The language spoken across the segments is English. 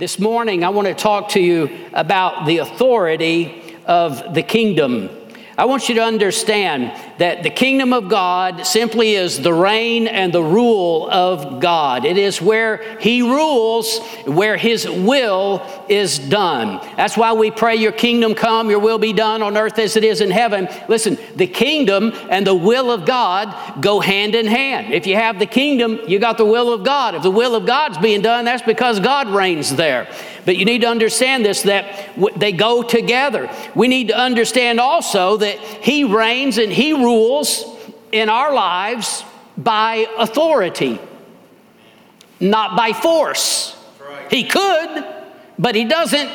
This morning, I want to talk to you about the authority of the kingdom. I want you to understand that the kingdom of God simply is the reign and the rule of God. It is where He rules, where His will is done. That's why we pray, Your kingdom come, Your will be done on earth as it is in heaven. Listen, the kingdom and the will of God go hand in hand. If you have the kingdom, you got the will of God. If the will of God's being done, that's because God reigns there. But you need to understand this that they go together. We need to understand also that He reigns and He rules in our lives by authority, not by force. He could, but He doesn't.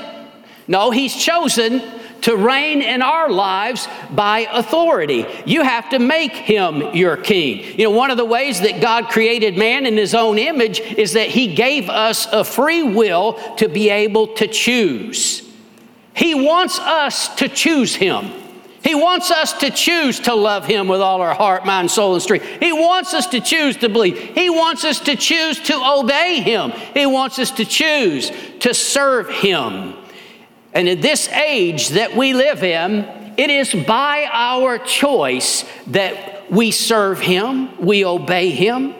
No, He's chosen to reign in our lives by authority. You have to make him your king. You know, one of the ways that God created man in his own image is that he gave us a free will to be able to choose. He wants us to choose him. He wants us to choose to love Him with all our heart, mind, soul, and strength. He wants us to choose to believe. He wants us to choose to obey Him. He wants us to choose to serve Him. And in this age that we live in, it is by our choice that we serve Him, we obey Him.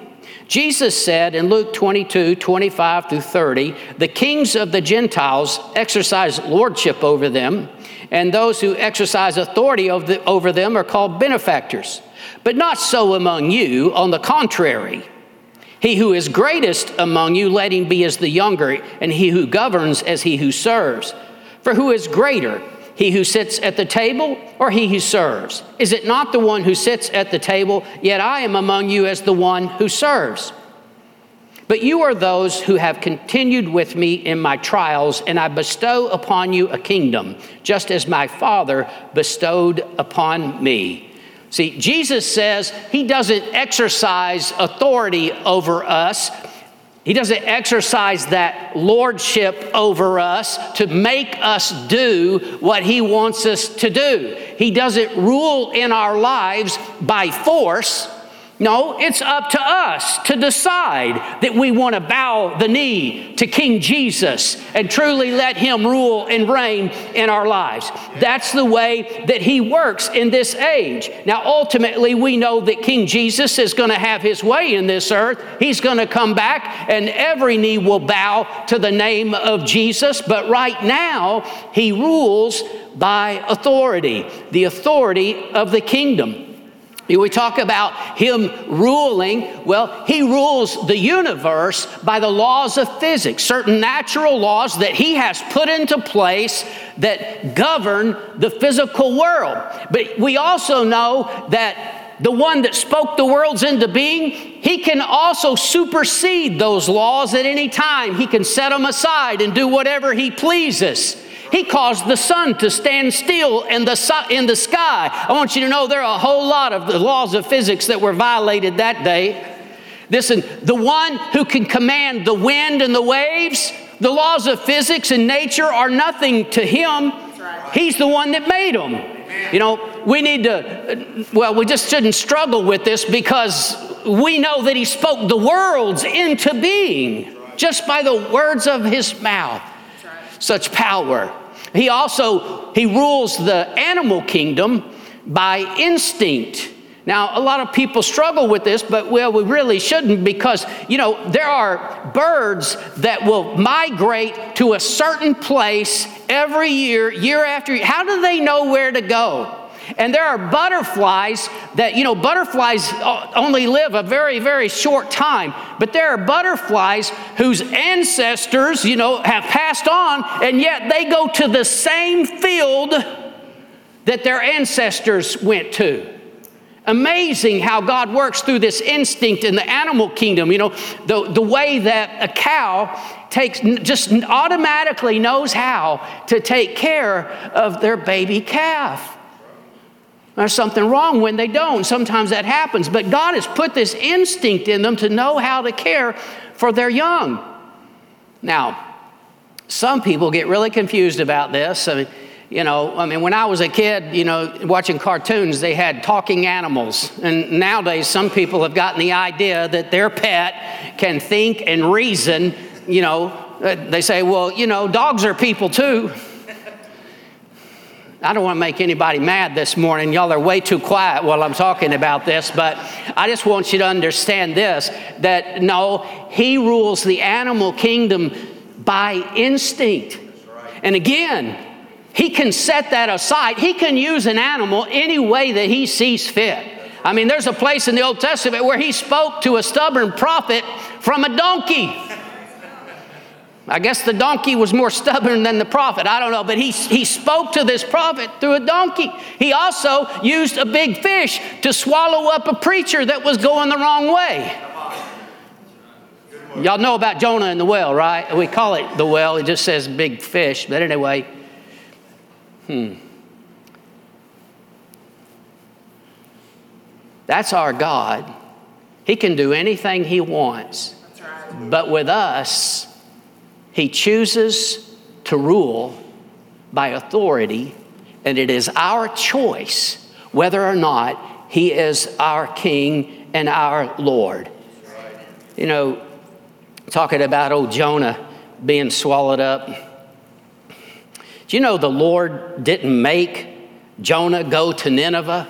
Jesus said in Luke 22 25 through 30, the kings of the Gentiles exercise lordship over them, and those who exercise authority over, them are called benefactors. But not so among you, on the contrary. He who is greatest among you, let him be as the younger, and he who governs as he who serves. For who is greater, he who sits at the table or he who serves? Is it not the one who sits at the table? Yet I am among you as the one who serves. But you are those who have continued with me in my trials, and I bestow upon you a kingdom, just as my Father bestowed upon me. See, Jesus says he doesn't exercise authority over us he doesn't exercise that lordship over us to make us do what He wants us to do. He doesn't rule in our lives by force. No, it's up to us to decide that we want to bow the knee to King Jesus and truly let Him rule and reign in our lives. That's the way that He works in this age. Now, ultimately, we know that King Jesus is going to have His way in this earth. He's going to come back, and every knee will bow to the name of Jesus. But right now, He rules by authority, the authority of the kingdom. We talk about him ruling. Well, he rules the universe by the laws of physics, certain natural laws that he has put into place that govern the physical world. But we also know that the one that spoke the worlds into being, he can also supersede those laws at any time. He can set them aside and do whatever he pleases. He caused the sun to stand still in the, in the sky. I want you to know there are a whole lot of the laws of physics that were violated that day. Listen, the one who can command the wind and the waves, the laws of physics and nature are nothing to him. He's the one that made them. You know, we need to, well, we just shouldn't struggle with this because we know that he spoke the worlds into being just by the words of his mouth such power. He also he rules the animal kingdom by instinct. Now, a lot of people struggle with this, but well, we really shouldn't because, you know, there are birds that will migrate to a certain place every year, year after year. How do they know where to go? And there are butterflies that, you know, butterflies only live a very, very short time. But there are butterflies whose ancestors, you know, have passed on, and yet they go to the same field that their ancestors went to. Amazing how God works through this instinct in the animal kingdom. You know, the, the way that a cow takes, just automatically knows how to take care of their baby calf. There's something wrong when they don't. Sometimes that happens. But God has put this instinct in them to know how to care for their young. Now, some people get really confused about this. I mean, you know, I mean, when I was a kid, you know, watching cartoons, they had talking animals. And nowadays, some people have gotten the idea that their pet can think and reason, you know, uh, they say, well, you know, dogs are people too. I don't want to make anybody mad this morning. Y'all are way too quiet while I'm talking about this, but I just want you to understand this that no, he rules the animal kingdom by instinct. And again, he can set that aside. He can use an animal any way that he sees fit. I mean, there's a place in the Old Testament where he spoke to a stubborn prophet from a donkey. I guess the donkey was more stubborn than the prophet. I don't know, but he, he spoke to this prophet through a donkey. He also used a big fish to swallow up a preacher that was going the wrong way. Y'all know about Jonah and the well, right? We call it the well, it just says big fish, but anyway. Hmm. That's our God. He can do anything He wants. But with us, he chooses to rule by authority, and it is our choice whether or not he is our king and our Lord. You know, talking about old Jonah being swallowed up. Do you know the Lord didn't make Jonah go to Nineveh?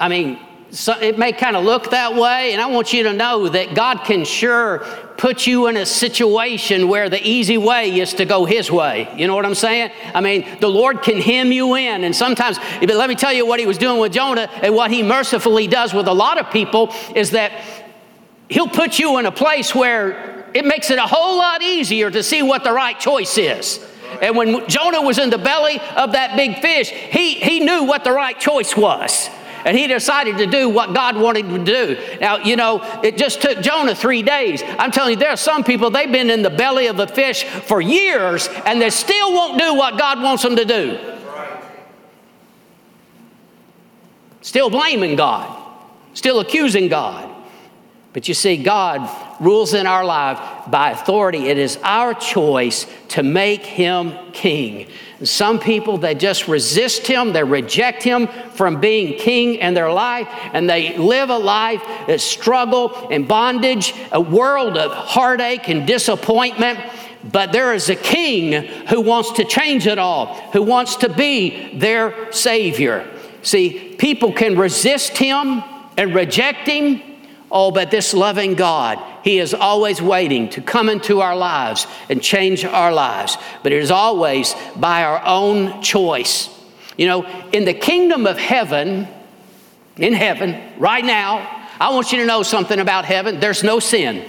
I mean, so it may kind of look that way, and I want you to know that God can sure put you in a situation where the easy way is to go His way. You know what I'm saying? I mean, the Lord can hem you in, and sometimes, but let me tell you what He was doing with Jonah, and what He mercifully does with a lot of people is that He'll put you in a place where it makes it a whole lot easier to see what the right choice is. And when Jonah was in the belly of that big fish, he, he knew what the right choice was and he decided to do what God wanted him to do. Now, you know, it just took Jonah three days. I'm telling you, there are some people, they've been in the belly of the fish for years and they still won't do what God wants them to do. Still blaming God, still accusing God. But you see, God rules in our life by authority. It is our choice to make him king. Some people, they just resist him, they reject him from being king in their life, and they live a life of struggle and bondage, a world of heartache and disappointment. But there is a king who wants to change it all, who wants to be their savior. See, people can resist him and reject him Oh, but this loving God, He is always waiting to come into our lives and change our lives. But it is always by our own choice. You know, in the kingdom of heaven, in heaven, right now, I want you to know something about heaven. There's no sin,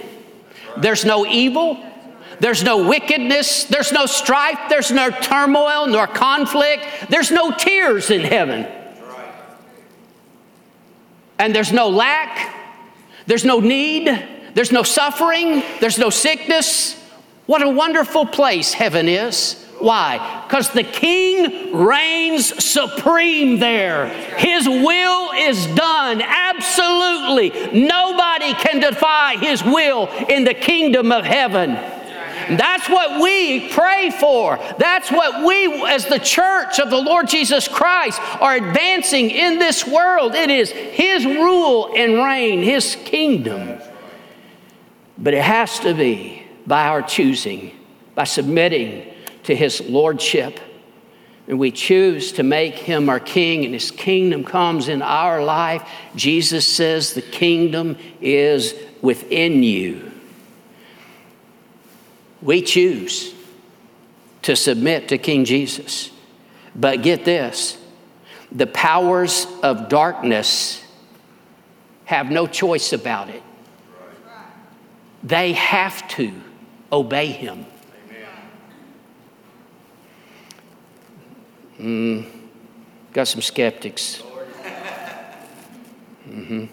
there's no evil, there's no wickedness, there's no strife, there's no turmoil nor conflict, there's no tears in heaven. And there's no lack, there's no need, there's no suffering, there's no sickness. What a wonderful place heaven is. Why? Because the king reigns supreme there. His will is done. Absolutely. Nobody can defy his will in the kingdom of heaven. That's what we pray for. That's what we, as the church of the Lord Jesus Christ, are advancing in this world. It is His rule and reign, His kingdom. But it has to be by our choosing, by submitting to His lordship. And we choose to make Him our King, and His kingdom comes in our life. Jesus says, The kingdom is within you. We choose to submit to King Jesus. But get this the powers of darkness have no choice about it. They have to obey him. Mm, got some skeptics. Mm-hmm.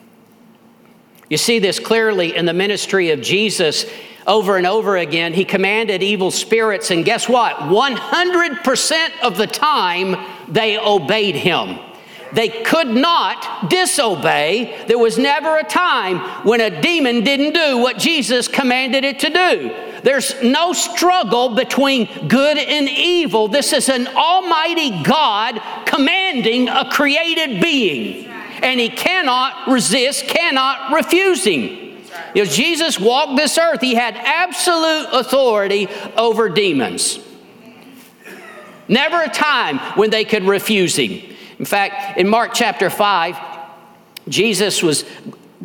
You see this clearly in the ministry of Jesus over and over again. He commanded evil spirits, and guess what? 100% of the time, they obeyed him. They could not disobey. There was never a time when a demon didn't do what Jesus commanded it to do. There's no struggle between good and evil. This is an almighty God commanding a created being, and he cannot resist, cannot refuse him. You know, Jesus walked this earth. He had absolute authority over demons. Never a time when they could refuse him. In fact, in Mark chapter 5, Jesus was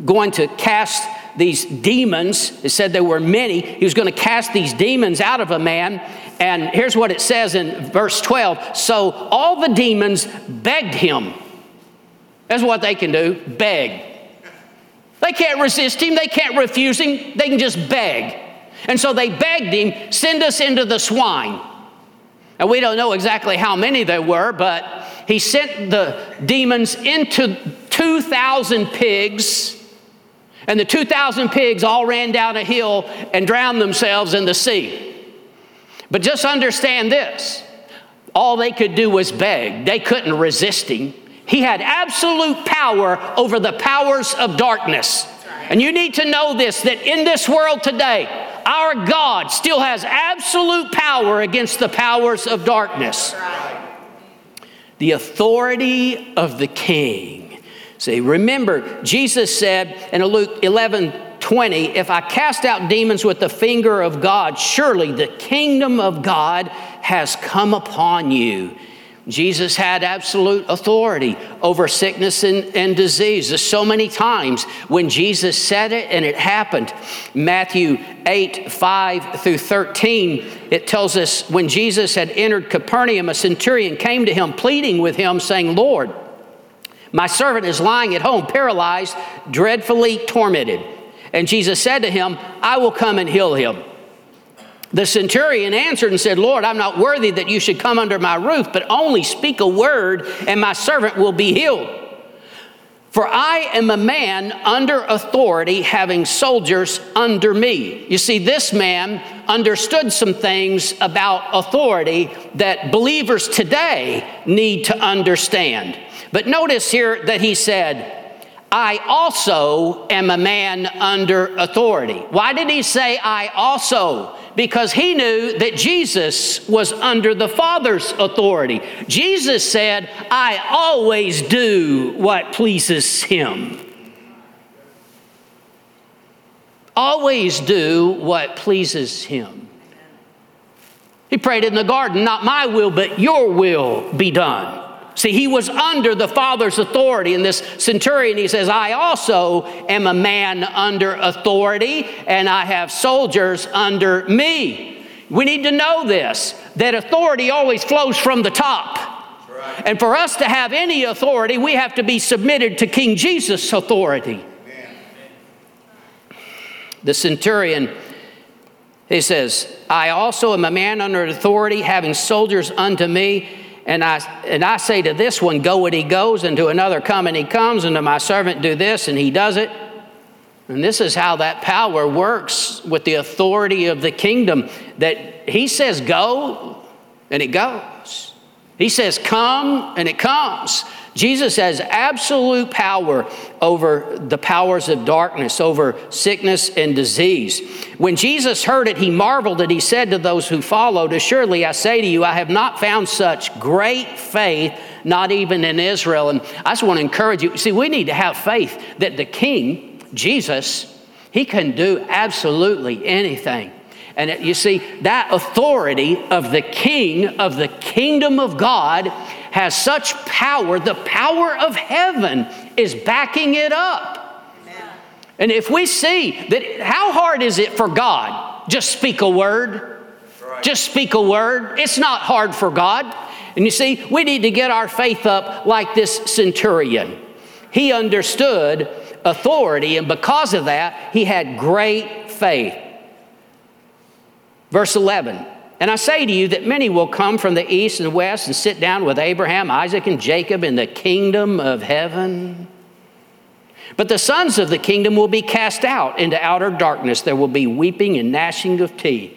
going to cast these demons. It said there were many. He was going to cast these demons out of a man. And here's what it says in verse 12 So all the demons begged him. That's what they can do beg. They can't resist him, they can't refuse him, they can just beg. And so they begged him, send us into the swine. And we don't know exactly how many there were, but he sent the demons into 2,000 pigs. And the 2,000 pigs all ran down a hill and drowned themselves in the sea. But just understand this all they could do was beg, they couldn't resist him. He had absolute power over the powers of darkness. And you need to know this that in this world today, our God still has absolute power against the powers of darkness. The authority of the king. See, remember, Jesus said in Luke 11 20, if I cast out demons with the finger of God, surely the kingdom of God has come upon you. Jesus had absolute authority over sickness and, and, disease. There's so many times when Jesus said it and it happened. Matthew 8, 5 through 13, it tells us when Jesus had entered Capernaum, a centurion came to him, pleading with him, saying, Lord, my servant is lying at home, paralyzed, dreadfully tormented. And Jesus said to him, I will come and heal him. The centurion answered and said, Lord, I'm not worthy that you should come under my roof, but only speak a word, and my servant will be healed. For I am a man under authority, having soldiers under me. You see, this man understood some things about authority that believers today need to understand. But notice here that he said, I also am a man under authority. Why did he say, I also? Because he knew that Jesus was under the Father's authority. Jesus said, I always do what pleases him. Always do what pleases him. He prayed in the garden, Not my will, but your will be done. See, he was under the Father's authority. And this centurion, he says, I also am a man under authority, and I have soldiers under me. We need to know this that authority always flows from the top. And for us to have any authority, we have to be submitted to King Jesus' authority. The centurion, he says, I also am a man under authority, having soldiers unto me. And I, and I say to this one, Go and he goes, and to another, Come and he comes, and to my servant, Do this, and he does it. And this is how that power works with the authority of the kingdom that he says, Go, and it goes. He says, Come, and it comes. Jesus has absolute power over the powers of darkness, over sickness and disease. When Jesus heard it, he marveled and he said to those who followed, Assuredly, I say to you, I have not found such great faith, not even in Israel. And I just want to encourage you see, we need to have faith that the King, Jesus, he can do absolutely anything. And you see, that authority of the king of the kingdom of God has such power, the power of heaven is backing it up. Amen. And if we see that, how hard is it for God? Just speak a word. Right. Just speak a word. It's not hard for God. And you see, we need to get our faith up like this centurion. He understood authority, and because of that, he had great faith. Verse 11 and I say to you that many will come from the east and west and sit down with Abraham, Isaac, and Jacob in the kingdom of heaven. But the sons of the kingdom will be cast out into outer darkness. There will be weeping and gnashing of teeth.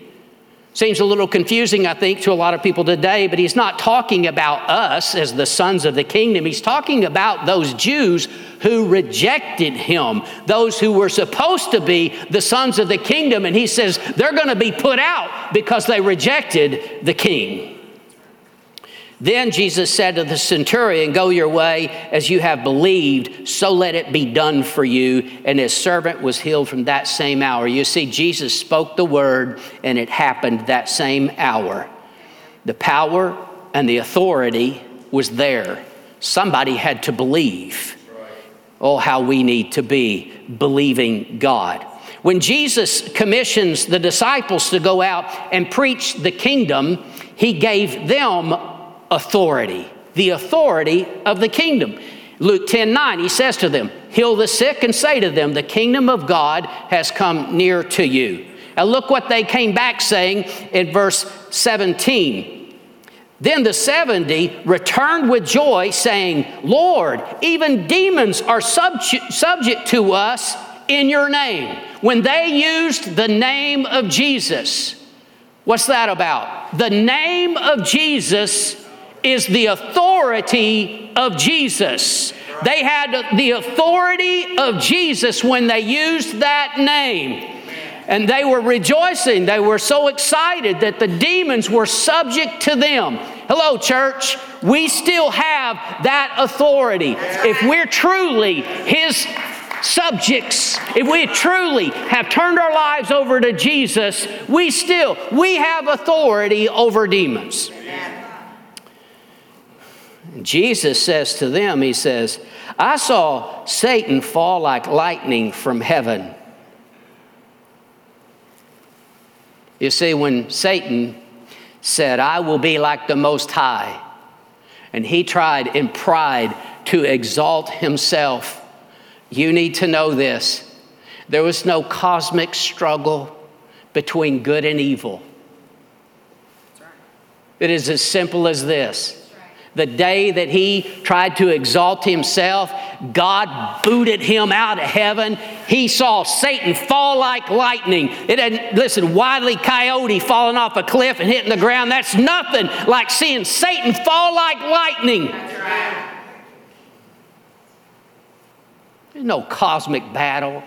Seems a little confusing, I think, to a lot of people today, but he's not talking about us as the sons of the kingdom. He's talking about those Jews who rejected him, those who were supposed to be the sons of the kingdom. And he says they're going to be put out because they rejected the king. Then Jesus said to the centurion, Go your way as you have believed, so let it be done for you. And his servant was healed from that same hour. You see, Jesus spoke the word, and it happened that same hour. The power and the authority was there. Somebody had to believe. Oh, how we need to be believing God. When Jesus commissions the disciples to go out and preach the kingdom, he gave them authority, the authority of the kingdom. Luke 10 9, he says to them, Heal the sick and say to them, The kingdom of God has come near to you. And look what they came back saying in verse 17. Then the 70 returned with joy, saying, Lord, even demons are subject, subject to us in your name. When they used the name of Jesus, what's that about? The name of Jesus is the authority of Jesus. They had the authority of Jesus when they used that name. And they were rejoicing. They were so excited that the demons were subject to them. Hello, church. We still have that authority. If we're truly His subjects, if we truly have turned our lives over to Jesus, we still, we have authority over demons. Jesus says to them, He says, I saw Satan fall like lightning from heaven. You see, when Satan said, I will be like the Most High, and he tried in pride to exalt himself, you need to know this. There was no cosmic struggle between good and evil. It is as simple as this the day that he tried to exalt himself, God booted him out of heaven. He saw Satan fall like lightning. It had, listen, Wiley Coyote falling off a cliff and hitting the ground. That's nothing like seeing Satan fall like lightning. There's no cosmic battle.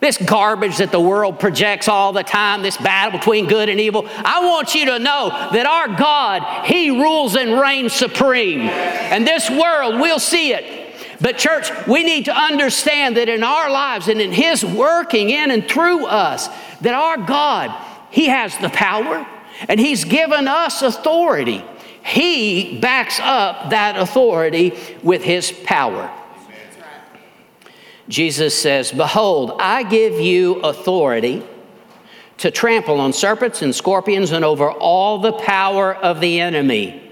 This garbage that the world projects all the time, this battle between good and evil. I want you to know that our God, He rules and reigns supreme. And this world, we'll see it. But, church, we need to understand that in our lives and in His working in and through us, that our God, He has the power and He's given us authority. He backs up that authority with His power. Jesus says, Behold, I give you authority to trample on serpents and scorpions and over all the power of the enemy.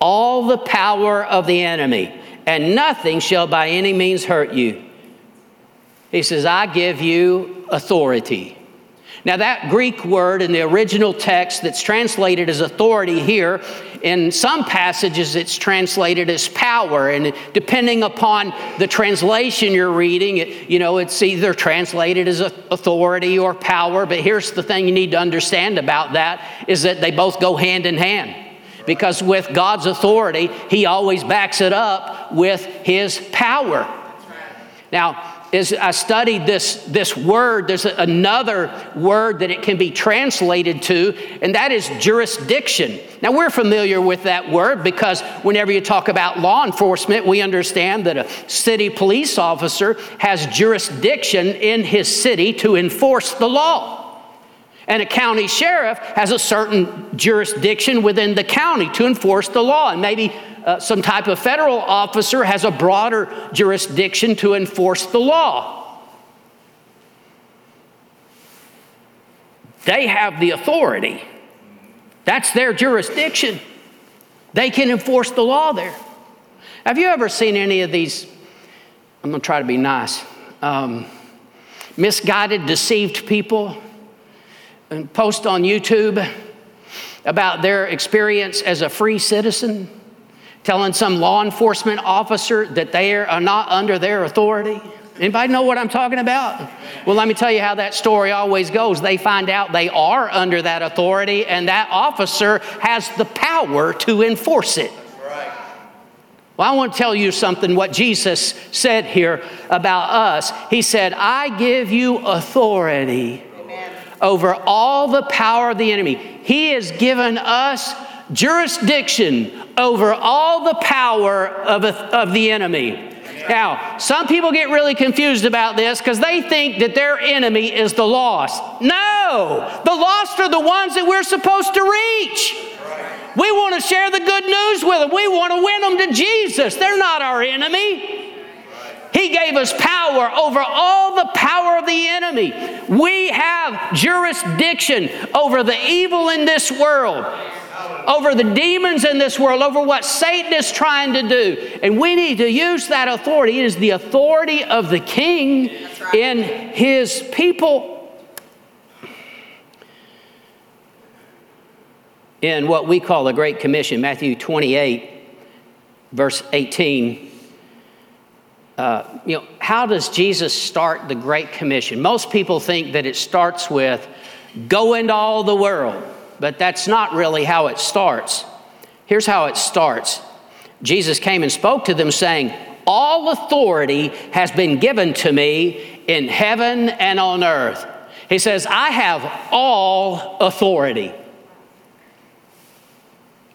All the power of the enemy, and nothing shall by any means hurt you. He says, I give you authority. Now, that Greek word in the original text that's translated as authority here, in some passages it's translated as power. And depending upon the translation you're reading, it, you know, it's either translated as authority or power. But here's the thing you need to understand about that is that they both go hand in hand. Because with God's authority, He always backs it up with His power. Now, as I studied this, this word, there's another word that it can be translated to, and that is jurisdiction. Now, we're familiar with that word because whenever you talk about law enforcement, we understand that a city police officer has jurisdiction in his city to enforce the law. And a county sheriff has a certain jurisdiction within the county to enforce the law. And maybe uh, some type of federal officer has a broader jurisdiction to enforce the law. They have the authority. That's their jurisdiction. They can enforce the law there. Have you ever seen any of these? I'm going to try to be nice. Um, misguided, deceived people and post on YouTube about their experience as a free citizen telling some law enforcement officer that they are not under their authority? Anybody know what I'm talking about? Well, let me tell you how that story always goes. They find out they are under that authority, and that officer has the power to enforce it. Well, I want to tell you something what Jesus said here about us. He said, I give you authority Amen. over all the power of the enemy. He has given us jurisdiction over all the power of, a, of the enemy. Now, some people get really confused about this because they think that their enemy is the lost. No, the lost are the ones that we're supposed to reach. We want to share the good news with them. We want to win them to Jesus. They're not our enemy. He gave us power over all the power of the enemy. We have jurisdiction over the evil in this world over the demons in this world, over what Satan is trying to do. And we need to use that authority. It is the authority of the king right. in his people. In what we call the Great Commission, Matthew 28, verse 18. Uh, you know, how does Jesus start the Great Commission? Most people think that it starts with go into all the world but that's not really how it starts. Here's how it starts Jesus came and spoke to them, saying, All authority has been given to me in heaven and on earth. He says, I have all authority.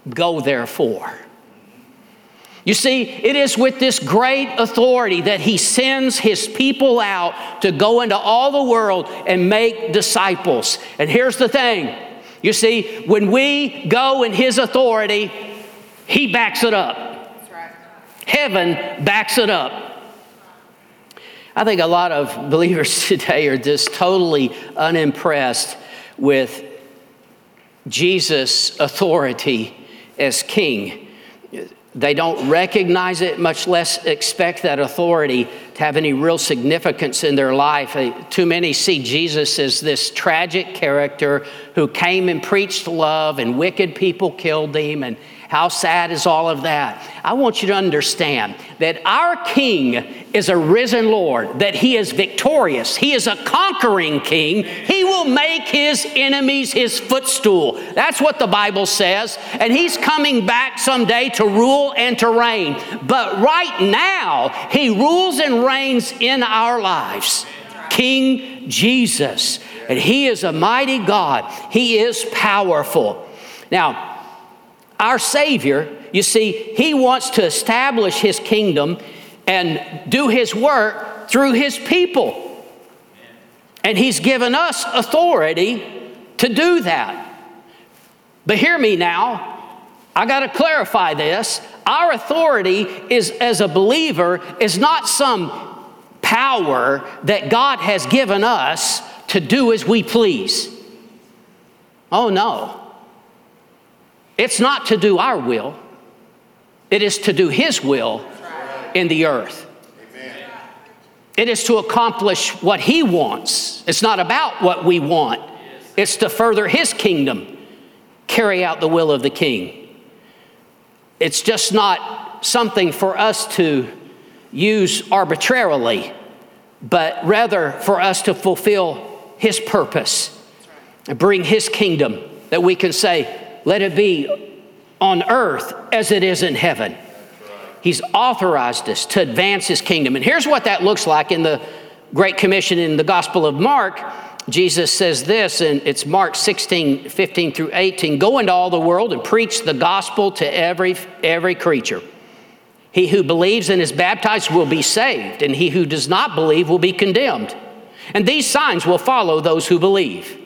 Go therefore. You see, it is with this great authority that he sends his people out to go into all the world and make disciples. And here's the thing you see, when we go in His authority, He backs it up. Heaven backs it up. I think a lot of believers today are just totally unimpressed with Jesus' authority as king. They don't recognize it, much less expect that authority to have any real significance in their life. Uh, too many see Jesus as this tragic character who came and preached love, and wicked people killed him, and how sad is all of that? I want you to understand that our King is a risen Lord, that He is victorious. He is a conquering King. He will make His enemies His footstool. That's what the Bible says. And He's coming back someday to rule and to reign. But right now, He rules and reigns in our lives. King Jesus. And He is a mighty God, He is powerful. Now, our Savior, you see, He wants to establish His kingdom and do His work through His people. And He's given us authority to do that. But hear me now. I got to clarify this. Our authority is as a believer is not some power that God has given us to do as we please. Oh no. It's not to do our will, it is to do His will in the earth. It is to accomplish what He wants. It's not about what we want, it's to further His kingdom, carry out the will of the King. It's just not something for us to use arbitrarily, but rather for us to fulfill His purpose and bring His kingdom that we can say, let it be on earth as it is in heaven. He's authorized us to advance his kingdom. And here's what that looks like in the Great Commission in the Gospel of Mark. Jesus says this, and it's Mark 16, 15 through 18 Go into all the world and preach the gospel to every, every creature. He who believes and is baptized will be saved, and he who does not believe will be condemned. And these signs will follow those who believe.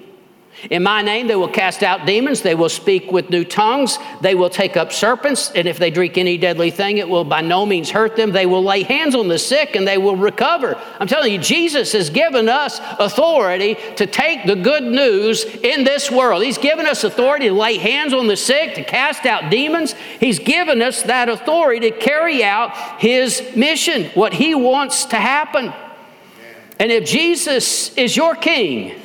In my name, they will cast out demons. They will speak with new tongues. They will take up serpents. And if they drink any deadly thing, it will by no means hurt them. They will lay hands on the sick and they will recover. I'm telling you, Jesus has given us authority to take the good news in this world. He's given us authority to lay hands on the sick, to cast out demons. He's given us that authority to carry out His mission, what He wants to happen. And if Jesus is your king,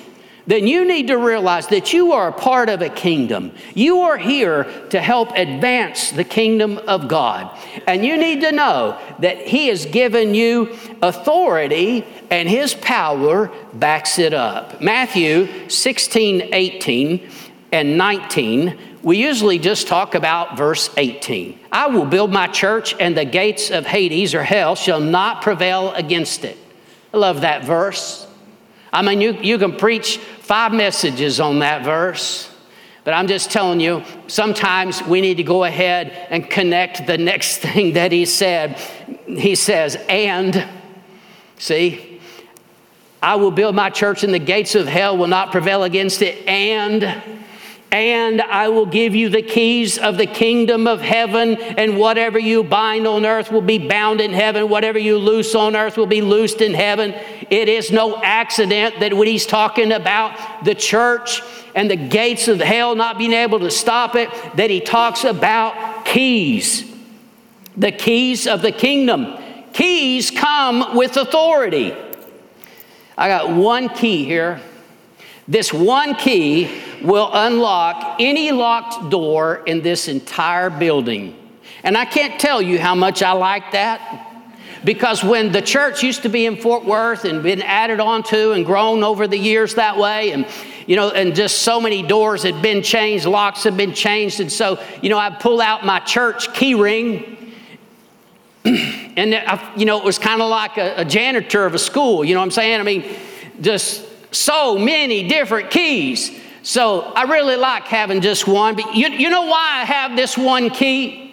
then you need to realize that you are a part of a kingdom. You are here to help advance the kingdom of God. And you need to know that He has given you authority and His power backs it up. Matthew 16, 18, and 19, we usually just talk about verse 18. I will build my church, and the gates of Hades or hell shall not prevail against it. I love that verse. I mean, you, you can preach five messages on that verse, But I'm just telling you, sometimes we need to go ahead and connect the next thing that he said. He says, and, see, I will build my church and the gates of hell will not prevail against it. And, and I will give you the keys of the kingdom of heaven, and whatever you bind on earth will be bound in heaven, whatever you loose on earth will be loosed in heaven. It is no accident that when he's talking about the church and the gates of hell not being able to stop it, that he talks about keys. The keys of the kingdom. Keys come with authority. I got one key here. This one key will unlock any locked door in this entire building. And I can't tell you how much I like that. Because when the church used to be in Fort Worth and been added onto and grown over the years that way, and you know, and just so many doors had been changed, locks had been changed, and so you know, I pull out my church key ring, and I, you know, it was kind of like a, a janitor of a school. You know what I'm saying? I mean, just so many different keys. So I really like having just one. But you, you know why I have this one key?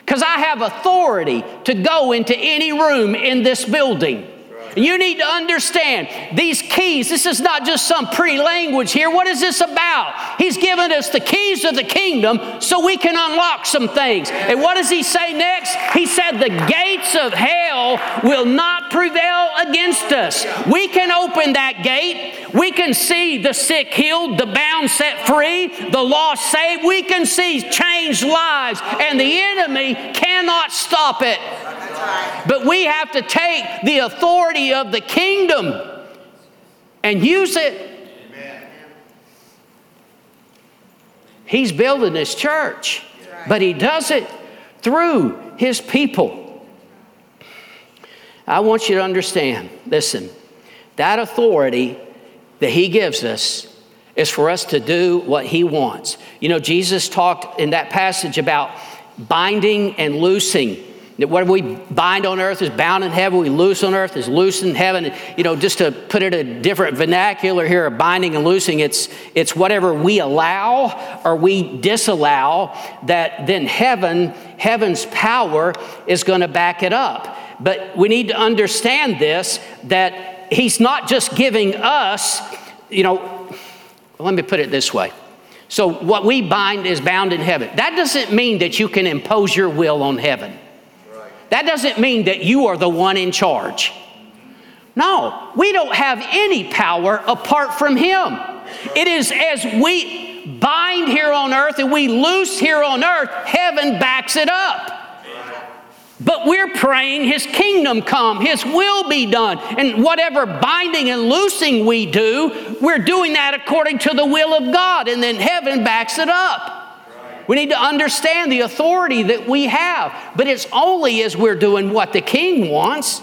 Because I have authority to go into any room in this building. You need to understand these keys. This is not just some pretty language here. What is this about? He's given us the keys of the kingdom so we can unlock some things. And what does he say next? He said, The gates of hell will not prevail against us. We can open that gate. We can see the sick healed, the bound set free, the lost saved. We can see changed lives, and the enemy cannot stop it. But we have to take the authority of the kingdom and use it. He's building his church, but he does it through his people. I want you to understand listen, that authority that he gives us is for us to do what he wants. You know, Jesus talked in that passage about binding and loosing that what we bind on earth is bound in heaven, we loose on earth is loose in heaven. You know, just to put it a different vernacular here of binding and loosing, it's, it's whatever we allow or we disallow, that then heaven, heaven's power is going to back it up. But we need to understand this that He's not just giving us, you know, let me put it this way. So, what we bind is bound in heaven. That doesn't mean that you can impose your will on heaven. That doesn't mean that you are the one in charge. No, we don't have any power apart from Him. It is as we bind here on earth and we loose here on earth, heaven backs it up. But we're praying His kingdom come, His will be done. And whatever binding and loosing we do, we're doing that according to the will of God, and then heaven backs it up. We need to understand the authority that we have, but it's only as we're doing what the king wants.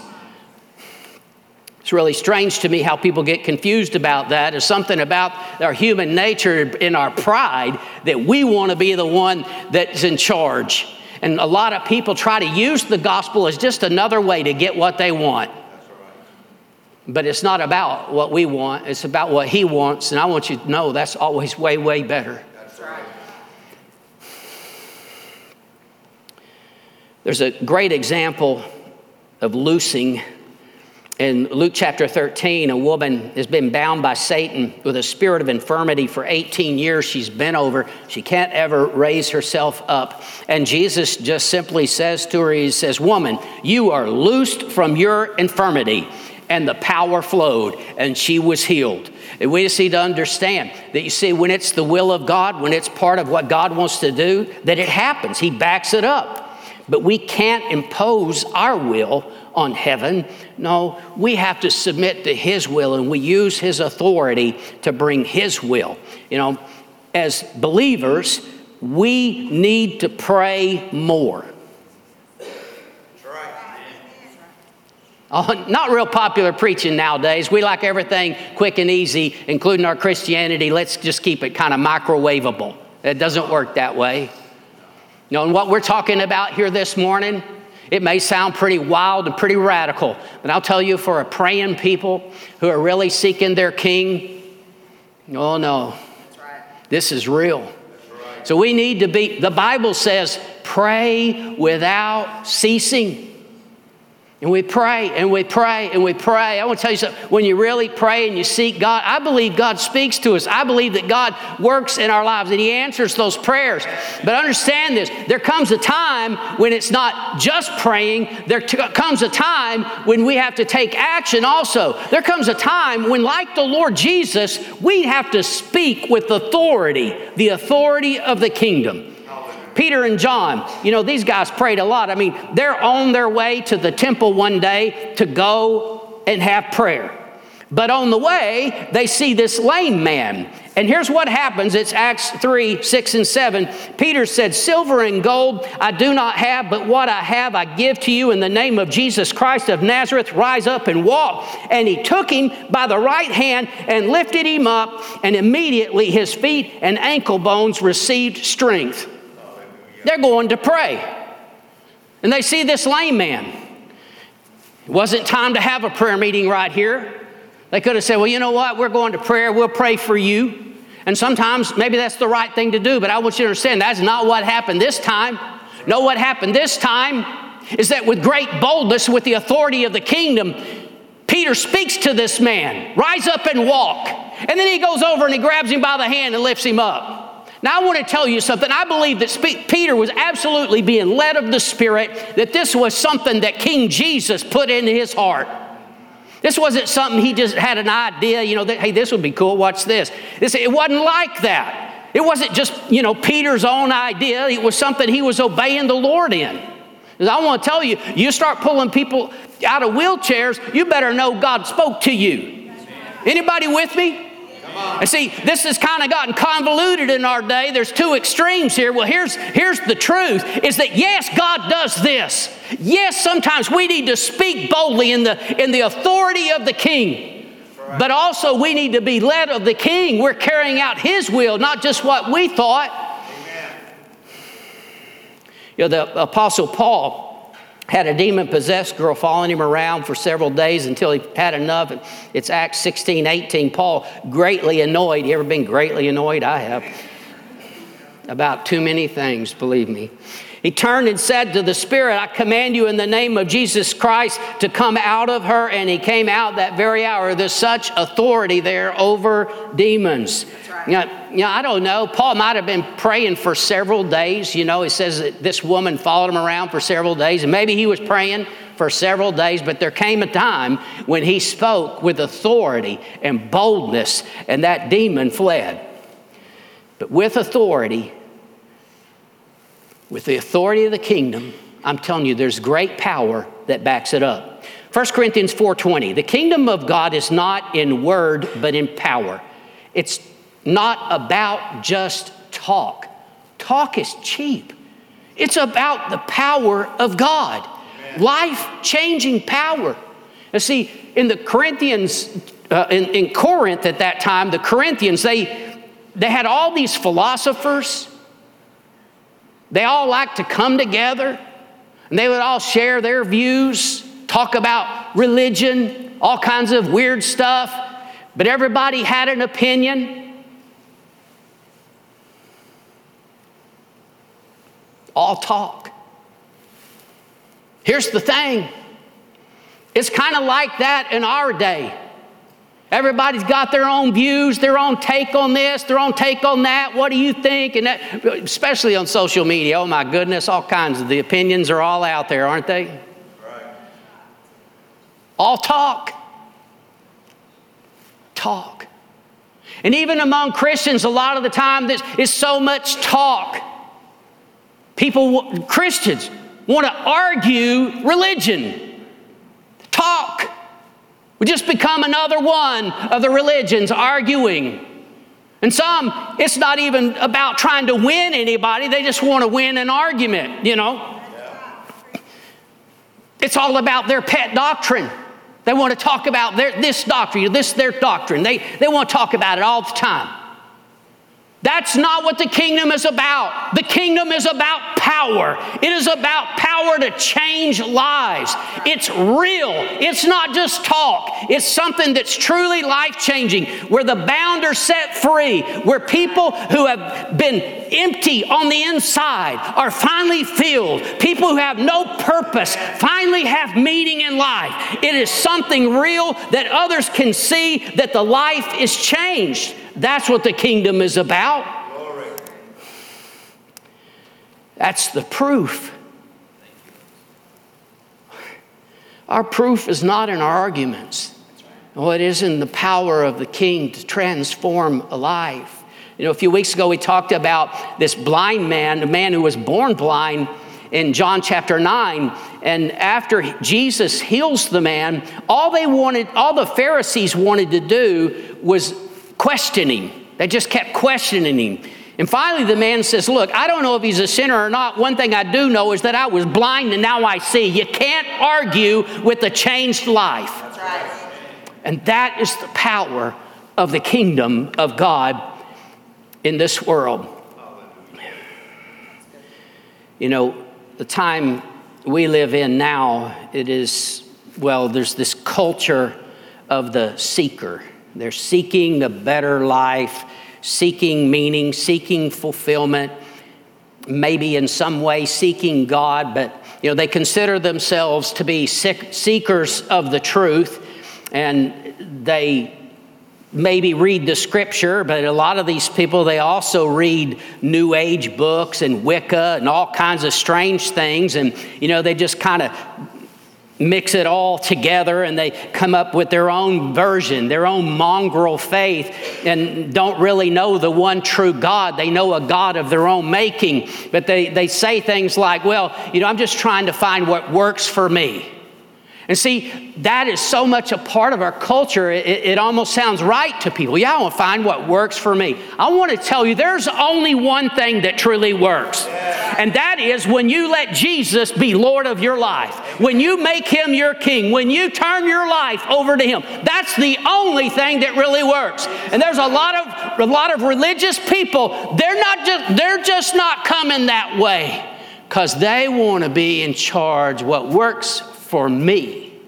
It's really strange to me how people get confused about that. It's something about our human nature in our pride that we want to be the one that's in charge. And a lot of people try to use the gospel as just another way to get what they want. But it's not about what we want, it's about what He wants. And I want you to know that's always way, way better. There's a great example of loosing. In Luke chapter 13, a woman has been bound by Satan with a spirit of infirmity for 18 years. She's been over. She can't ever raise herself up. And Jesus just simply says to her, He says, Woman, you are loosed from your infirmity. And the power flowed, and she was healed. And we just need to understand that you see, when it's the will of God, when it's part of what God wants to do, that it happens. He backs it up. But we can't impose our will on heaven. No, we have to submit to His will and we use His authority to bring His will. You know, as believers, we need to pray more. Oh, not real popular preaching nowadays. We like everything quick and easy, including our Christianity. Let's just keep it kind of microwavable. It doesn't work that way. You know, and what we're talking about here this morning, it may sound pretty wild and pretty radical, but I'll tell you, for a praying people who are really seeking their king, oh no, right. this is real. So we need to be, the Bible says, pray without ceasing. And we pray and we pray and we pray. I want to tell you something. When you really pray and you seek God, I believe God speaks to us. I believe that God works in our lives and He answers those prayers. But understand this there comes a time when it's not just praying, there t- comes a time when we have to take action also. There comes a time when, like the Lord Jesus, we have to speak with authority, the authority of the kingdom. Peter and John, you know, these guys prayed a lot. I mean, they're on their way to the temple one day to go and have prayer. But on the way, they see this lame man. And here's what happens it's Acts 3 6 and 7. Peter said, Silver and gold I do not have, but what I have I give to you in the name of Jesus Christ of Nazareth. Rise up and walk. And he took him by the right hand and lifted him up, and immediately his feet and ankle bones received strength. They're going to pray. And they see this lame man. It wasn't time to have a prayer meeting right here. They could have said, Well, you know what? We're going to prayer. We'll pray for you. And sometimes maybe that's the right thing to do, but I want you to understand that's not what happened this time. No, what happened this time is that with great boldness, with the authority of the kingdom, Peter speaks to this man, rise up and walk. And then he goes over and he grabs him by the hand and lifts him up. Now, I want to tell you something. I believe that Peter was absolutely being led of the Spirit, that this was something that King Jesus put in his heart. This wasn't something he just had an idea, you know, that, hey, this would be cool, watch this. this. It wasn't like that. It wasn't just, you know, Peter's own idea, it was something he was obeying the Lord in. Because I want to tell you, you start pulling people out of wheelchairs, you better know God spoke to you. Anybody with me? And see, this has kind of gotten convoluted in our day. There's two extremes here. Well, here's, here's the truth is that yes, God does this. Yes, sometimes we need to speak boldly in the, in the authority of the king. But also, we need to be led of the king. We're carrying out his will, not just what we thought. You know, the Apostle Paul had a demon possessed girl following him around for several days until he had enough. It's Acts 16, 18. Paul, greatly annoyed. You ever been greatly annoyed? I have. About too many things, believe me. He turned and said to the Spirit, I command you in the name of Jesus Christ to come out of her. And he came out that very hour. There's such authority there over demons. You know, you know, I don't know. Paul might have been praying for several days. You know, he says that this woman followed him around for several days, and maybe he was praying for several days, but there came a time when he spoke with authority and boldness, and that demon fled. But with authority, with the authority of the kingdom, I'm telling you, there's great power that backs it up. 1 Corinthians 4:20. The kingdom of God is not in word, but in power. It's not about just talk. Talk is cheap. It's about the power of God, life changing power. And see, in the Corinthians, uh, in, in Corinth at that time, the Corinthians, they, they had all these philosophers. They all liked to come together and they would all share their views, talk about religion, all kinds of weird stuff, but everybody had an opinion. all talk. Here's the thing it's kind of like that in our day. Everybody's got their own views, their own take on this, their own take on that. What do you think? And that, especially on social media. Oh my goodness, all kinds of the opinions are all out there, aren't they? Right. All talk. Talk. And even among Christians, a lot of the time, this is so much talk. People, Christians, want to argue religion, talk. We just become another one of the religions arguing. And some, it's not even about trying to win anybody, they just want to win an argument, you know. It's all about their pet doctrine. They want to talk about their, this doctrine, this their doctrine. They, they want to talk about it all the time. That's not what the kingdom is about. The kingdom is about power. It is about power to change lives. It's real. It's not just talk. It's something that's truly life changing, where the bound are set free, where people who have been empty on the inside are finally filled. People who have no purpose finally have meaning in life. It is something real that others can see that the life is changed. That's what the kingdom is about. That's the proof. Our proof is not in our arguments. Well, it is in the power of the King to transform a life. You know, a few weeks ago we talked about this blind man, a man who was born blind in John chapter 9. And after Jesus heals the man, all they wanted, all the Pharisees wanted to do was question him. They just kept questioning him. And finally, the man says, Look, I don't know if he's a sinner or not. One thing I do know is that I was blind and now I see. You can't argue with a changed life. Right. And that is the power of the kingdom of God in this world. You know, the time we live in now, it is, well, there's this culture of the seeker. They're seeking the better life seeking meaning, seeking fulfillment, maybe in some way seeking God, but you know, they consider themselves to be seekers of the truth and they maybe read the scripture, but a lot of these people, they also read New Age books and Wicca and all kinds of strange things. And, you know, they just kind of mix it all together and they come up with their own version, their own mongrel faith, and don't really know the one true God. They know a God of their own making, but they, they say things like, well, you know, I'm just trying to find what works for me. And see, that is so much a part of our culture, it, it, almost sounds right to people. Yeah, I want to find what works for me. I want to tell you there's only one thing that truly works, and that is when you let Jesus be Lord of your life, when you make him your king, when you turn your life over to him. That's the only thing that really works. And there's a lot of a lot of religious people, they're not just they're just not coming that way because they want to be in charge. What works for me.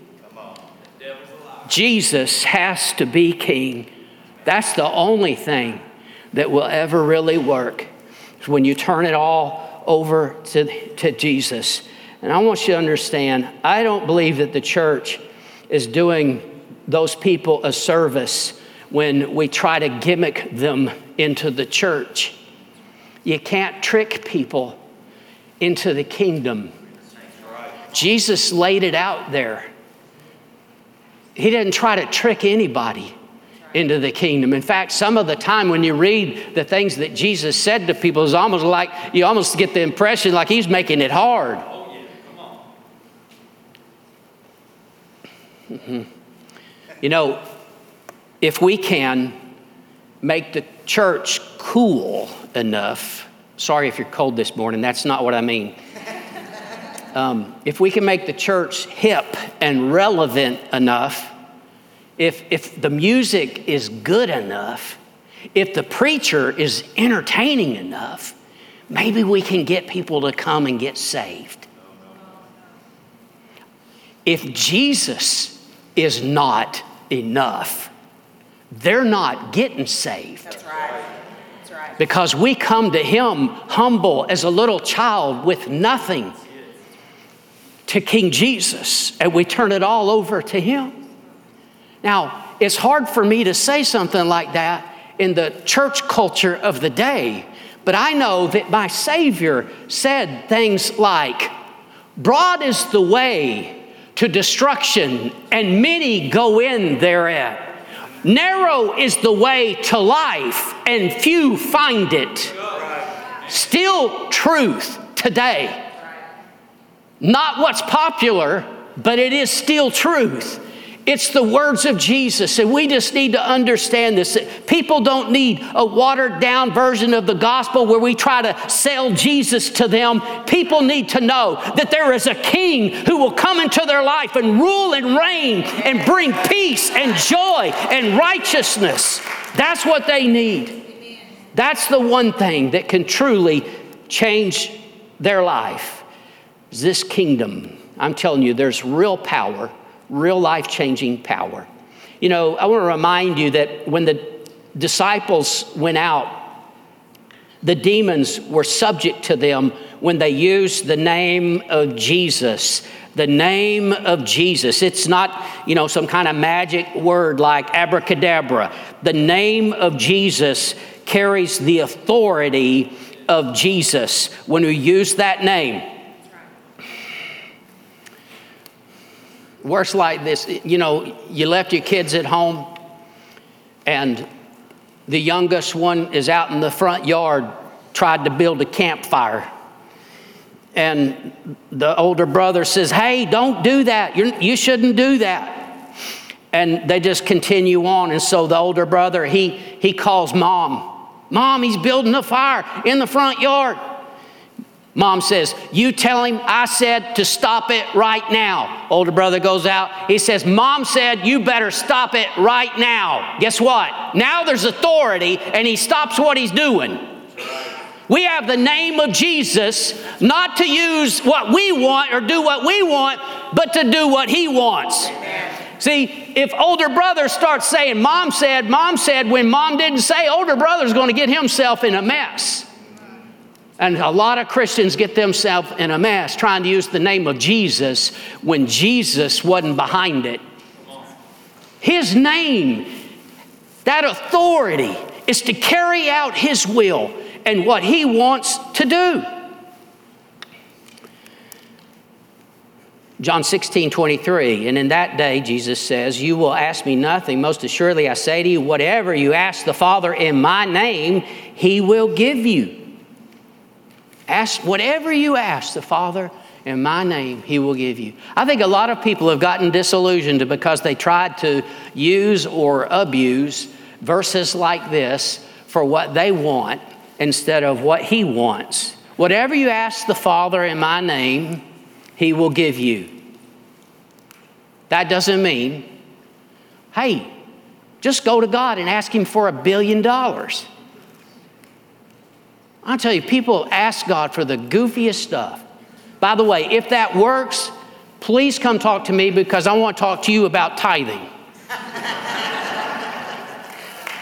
Jesus has to be king. That's the only thing that will ever really work when you turn it all over to, to Jesus. And I want you to understand, I don't believe that the church is doing those people a service when we try to gimmick them into the church. You can't trick people into the kingdom. Jesus laid it out there. He didn't try to trick anybody into the kingdom. In fact, some of the time when you read the things that Jesus said to people, it's almost like you almost get the impression like he's making it hard. Mm-hmm. You know, if we can make the church cool enough, sorry if you're cold this morning, that's not what I mean. Um, if we can make the church hip and relevant enough, if, if the music is good enough, if the preacher is entertaining enough, maybe we can get people to come and get saved. If Jesus is not enough, they're not getting saved. That's right. That's right. Because we come to Him humble as a little child with nothing to King Jesus and we turn it all over to Him. Now, it's hard for me to say something like that in the church culture of the day, but I know that my Savior said things like, Broad is the way to destruction, and many go in thereat. Narrow is the way to life, and few find it. Still truth today. Not what's popular, but it is still truth. It's the words of Jesus, and we just need to understand this. People don't need a watered down version of the gospel where we try to sell Jesus to them. People need to know that there is a king who will come into their life and rule and reign and bring peace and joy and righteousness. That's what they need. That's the one thing that can truly change their life this kingdom, I'm telling you, there's real power, real life changing power. You know, I want to remind you that when the disciples went out The demons were subject to them when they used the name of Jesus. The name of Jesus. It's not, you know, some kind of magic word like abracadabra. The name of Jesus carries the authority of Jesus when we use that name. Worse like this, you know, you left your kids at home and the youngest one is out in the front yard, tried to build a campfire. And the older brother says, Hey, don't do that. You're, you shouldn't do that. And they just continue on. And so the older brother, he, he calls mom. Mom, he's building a fire in the front yard. Mom says, You tell him I said to stop it right now. Older brother goes out. He says, Mom said you better stop it right now. Guess what? Now there's authority, and he stops what he's doing. We have the name of Jesus not to use what we want or do what we want, but to do what he wants. See, if older brother starts saying, Mom said, Mom said, when mom didn't say, older brother's going to get himself in a mess. And a lot of Christians get themselves in a mess trying to use the name of Jesus when Jesus wasn't behind it. His name, that authority, is to carry out His will and what He wants to do. John 16, 23, and in that day, Jesus says, You will ask me nothing. Most assuredly, I say to you, whatever you ask the Father in my name, He will give you. Ask whatever you ask the Father in my name, He will give you. I think a lot of people have gotten disillusioned because they tried to use or abuse verses like this for what they want instead of what He wants. Whatever you ask the Father in my name, He will give you. That doesn't mean, hey, just go to God and ask Him for a billion dollars. I'll tell you, people ask God for the goofiest stuff. By the way, if that works, please come talk to me because I want to talk to you about tithing.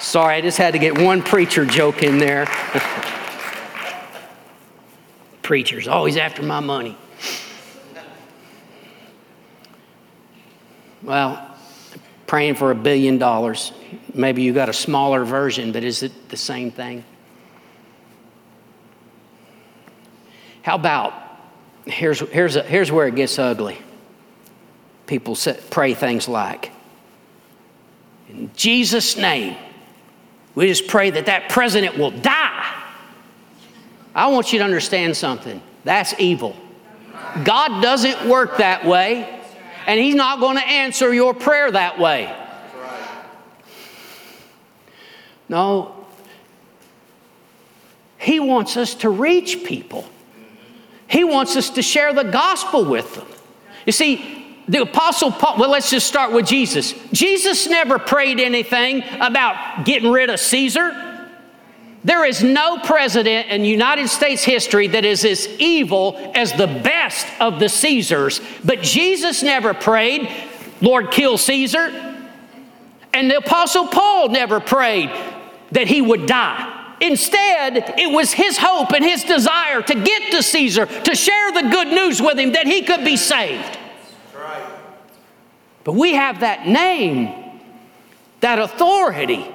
Sorry, I just had to get one preacher joke in there. Preachers, always after my money. Well, praying for a billion dollars. Maybe you got a smaller version, but is it the same thing? How about here's, here's, a, here's where it gets ugly. People say, pray things like, in Jesus' name, we just pray that that president will die. I want you to understand something. That's evil. God doesn't work that way, and He's not going to answer your prayer that way. No, He wants us to reach people. He wants us to share the gospel with them. You see, the Apostle Paul, well, let's just start with Jesus. Jesus never prayed anything about getting rid of Caesar. There is no president in United States history that is as evil as the best of the Caesars. But Jesus never prayed, Lord, kill Caesar. And the Apostle Paul never prayed that he would die. Instead, it was his hope and his desire to get to Caesar, to share the good news with him that he could be saved. But we have that name, that authority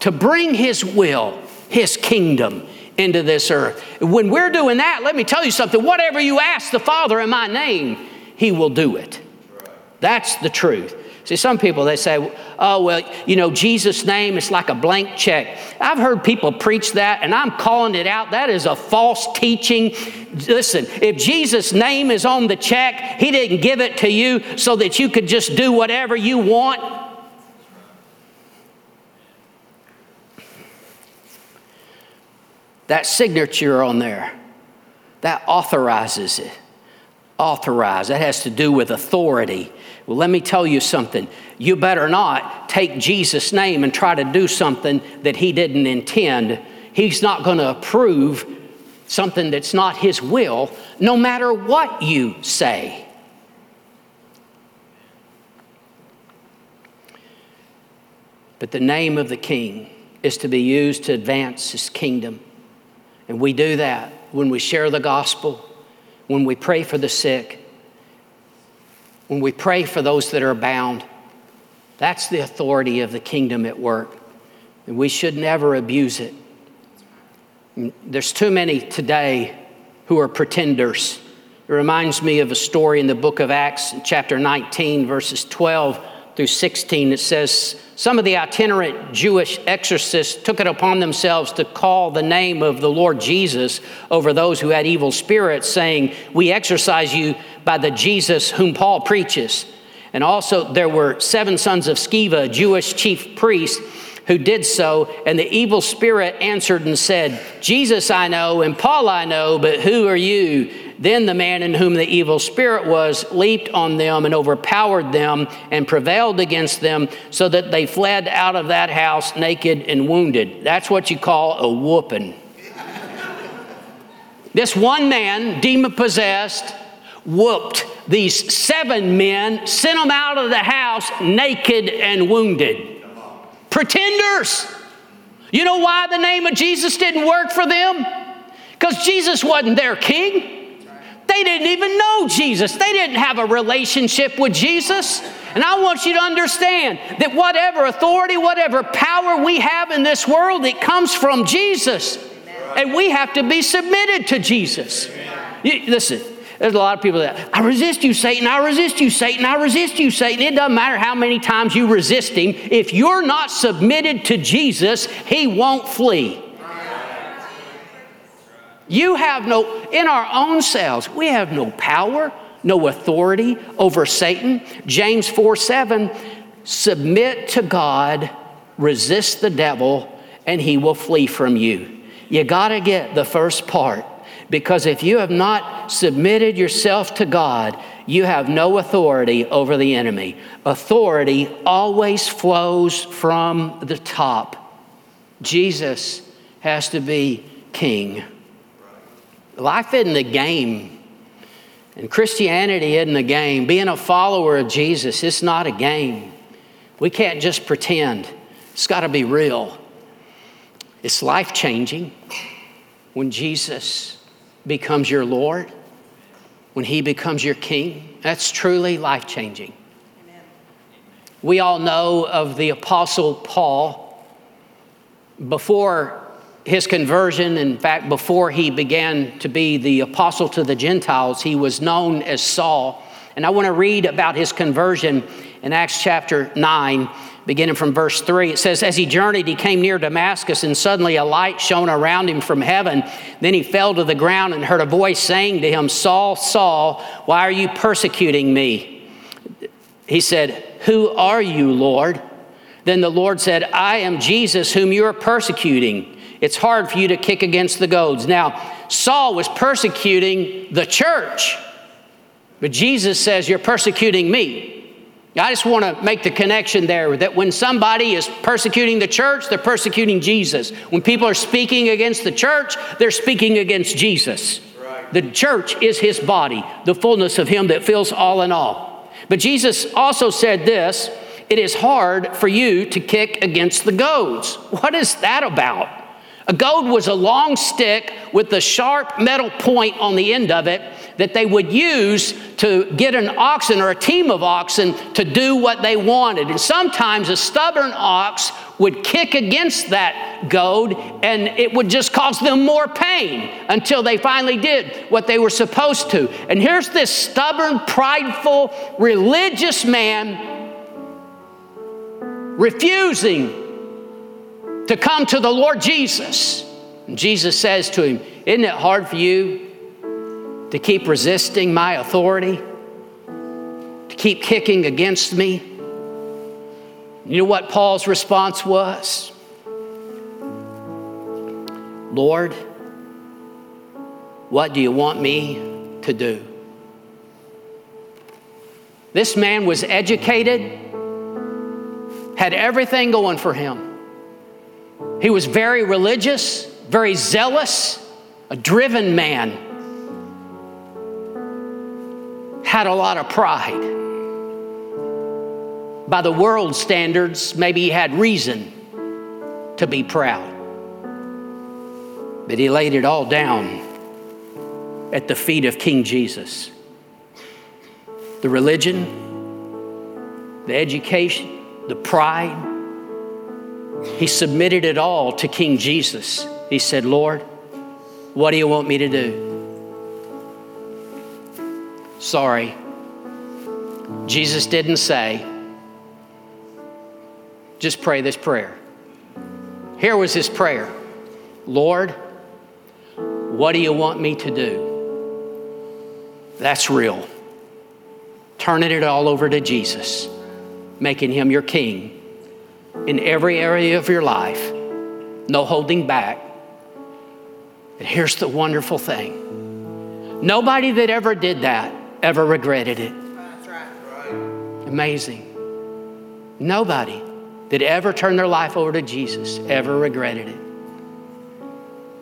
to bring his will, his kingdom into this earth. When we're doing that, let me tell you something whatever you ask the Father in my name, he will do it. That's the truth. See, some people, they say, oh, well, you know, Jesus' name is like a blank check. I've heard people preach that, and I'm calling it out. That is a false teaching. Listen, if Jesus' name is on the check, He didn't give it to you so that you could just do whatever you want. That signature on there, that authorizes it. Authorize. That has to do with authority. Well, let me tell you something. You better not take Jesus' name and try to do something that he didn't intend. He's not going to approve something that's not his will, no matter what you say. But the name of the king is to be used to advance his kingdom. And we do that when we share the gospel, when we pray for the sick, when we pray for those that are bound. That's the authority of the kingdom at work. And we should never abuse it. There's too many today who are pretenders. It reminds me of a story in the book of Acts, chapter 19, verses 12 through 16. It says, Some of the itinerant Jewish exorcists took it upon themselves to call the name of the Lord Jesus over those who had evil spirits, saying, We exorcise you by the Jesus whom Paul preaches. And also, there were seven sons of Sceva, Jewish chief priest who did so. And the evil spirit answered and said, Jesus I know, and Paul I know, but who are you? Then the man in whom the evil spirit was leaped on them and overpowered them and prevailed against them, so that they fled out of that house naked and wounded. That's what you call a whooping. this one man, demon possessed, whooped these seven men, sent them out of the house naked and wounded. Pretenders. You know why the name of Jesus didn't work for them? Because Jesus wasn't their king. They didn't even know Jesus. They didn't have a relationship with Jesus. And I want you to understand that whatever authority, whatever power we have in this world, it comes from Jesus. And we have to be submitted to Jesus. You, listen, there's a lot of people that, I resist you, Satan, I resist you, Satan, I resist you, Satan. It doesn't matter how many times you resist him. If you're not submitted to Jesus, he won't flee. You have no, in our own selves, we have no power, no authority over Satan. James 4 7, submit to God, resist the devil, and he will flee from you. You got to get the first part. Because if you have not submitted yourself to God, you have no authority over the enemy. Authority always flows from the top. Jesus has to be king. Life isn't a game. And Christianity isn't a game. Being a follower of Jesus, it's not a game. We can't just pretend. It's got to be real. It's life changing when Jesus becomes your Lord, when He becomes your King, that's truly life changing. We all know of the Apostle Paul. Before his conversion, in fact, before he began to be the apostle to the Gentiles, he was known as Saul. And I want to read about his conversion in Acts chapter 9 beginning from verse 3. It says, As he journeyed, he came near Damascus, and suddenly a light shone around him from heaven. Then he fell to the ground and heard a voice saying to him, Saul, Saul, why are you persecuting me? He said, Who are you, Lord? Then the Lord said, I am Jesus, whom you are persecuting. It's hard for you to kick against the goads. Now, Saul was persecuting the church, but Jesus says, You're persecuting me. I just want to make the connection there that when somebody is persecuting the church, they're persecuting Jesus. When people are speaking against the church, they're speaking against Jesus. Right. The church is his body, the fullness of him that fills all in all. But Jesus also said this it is hard for you to kick against the goads. What is that about? A goad was a long stick with a sharp metal point on the end of it that they would use to get an oxen or a team of oxen to do what they wanted. And sometimes a stubborn ox would kick against that goad and it would just cause them more pain until they finally did what they were supposed to. And here's this stubborn, prideful, religious man refusing to come to the Lord Jesus. And Jesus says to him, Isn't it hard for you to keep resisting my authority? To keep kicking against me? You know what Paul's response was? Lord, what do you want me to do? This man was educated, had everything going for him. He was very religious, very zealous, a driven man, had a lot of pride. By the world standards, maybe he had reason to be proud. But he laid it all down at the feet of King Jesus. The religion, the education, the pride, he submitted it all to King Jesus. He said, Lord, what do you want me to do? Sorry. Jesus didn't say, just pray this prayer. Here was his prayer Lord, what do you want me to do? That's real. Turning it all over to Jesus, making him your king in every area of your life, no holding back. And here's the wonderful thing nobody that ever did that ever regretted it. Amazing. Nobody that ever turned their life over to Jesus ever regretted it.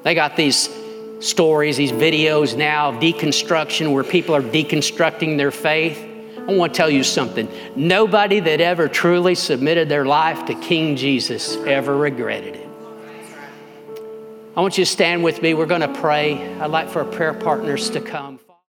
They got these stories, these videos now of deconstruction where people are deconstructing their faith. I want to tell you something. Nobody that ever truly submitted their life to King Jesus ever regretted it. I want you to stand with me. We're going to pray. I'd like for our prayer partners to come.